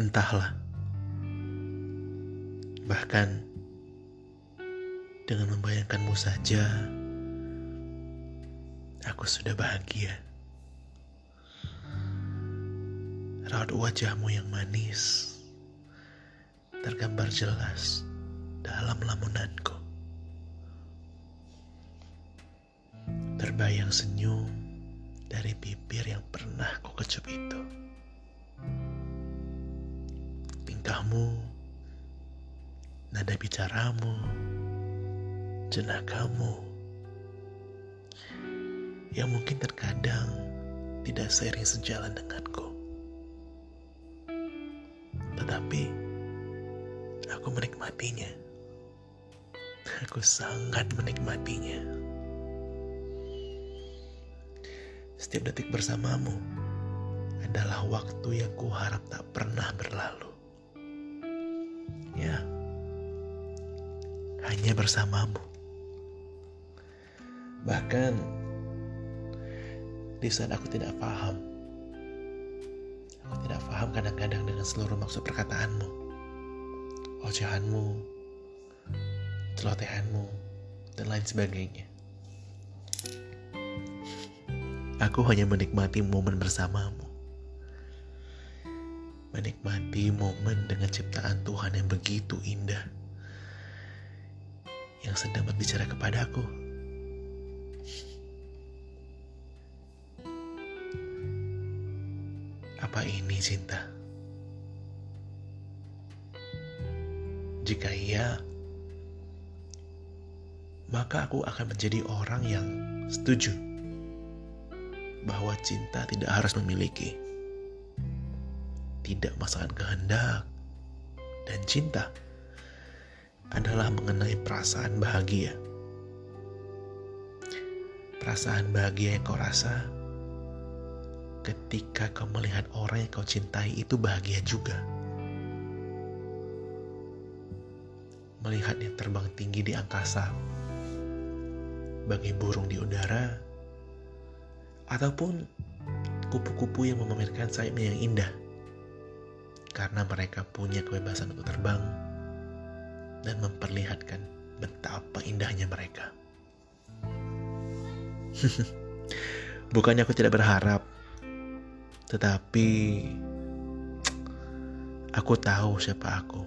Entahlah. Bahkan dengan membayangkanmu saja, aku sudah bahagia. Raut wajahmu yang manis tergambar jelas dalam lamunanku. Terbayang senyum dari bibir yang pernah kau kecup itu. Tingkahmu, nada bicaramu, jenakamu, yang mungkin terkadang tidak seiring sejalan denganku. Tetapi aku menikmatinya. Aku sangat menikmatinya. Setiap detik bersamamu adalah waktu yang kuharap tak pernah berlalu. Ya, hanya bersamamu. Bahkan di saat aku tidak paham, aku tidak paham kadang-kadang dengan seluruh maksud perkataanmu, ocehanmu, celotehanmu, dan lain sebagainya. Aku hanya menikmati momen bersamamu. Menikmati momen dengan ciptaan Tuhan yang begitu indah. Yang sedang berbicara kepadaku. Apa ini cinta? Jika iya, maka aku akan menjadi orang yang setuju bahwa cinta tidak harus memiliki, tidak masakan kehendak, dan cinta adalah mengenai perasaan bahagia. Perasaan bahagia yang kau rasa ketika kau melihat orang yang kau cintai itu bahagia juga. Melihatnya terbang tinggi di angkasa, bagi burung di udara, ataupun kupu-kupu yang memamerkan sayapnya yang indah karena mereka punya kebebasan untuk terbang dan memperlihatkan betapa indahnya mereka. Bukannya aku tidak berharap, tetapi aku tahu siapa aku.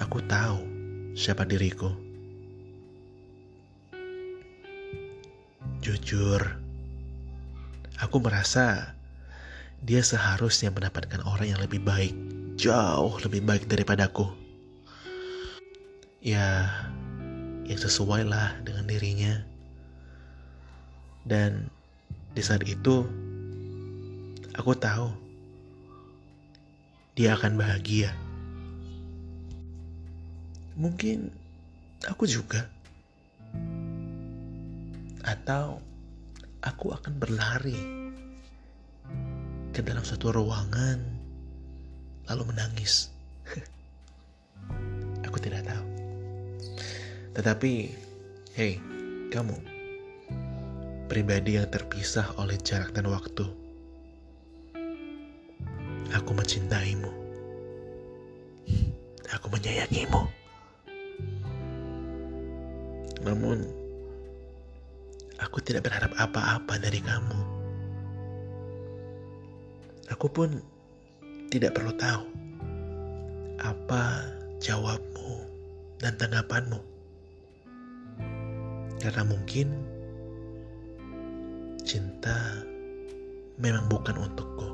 Aku tahu siapa diriku. Jujur, Aku merasa dia seharusnya mendapatkan orang yang lebih baik, jauh lebih baik daripadaku. Ya, yang sesuai lah dengan dirinya. Dan di saat itu, aku tahu dia akan bahagia. Mungkin aku juga. Atau aku akan berlari ke dalam suatu ruangan lalu menangis. aku tidak tahu. Tetapi, hey, kamu pribadi yang terpisah oleh jarak dan waktu. Aku mencintaimu. Aku menyayangimu. Namun, Aku tidak berharap apa-apa dari kamu. Aku pun tidak perlu tahu apa jawabmu dan tanggapanmu. Karena mungkin cinta memang bukan untukku.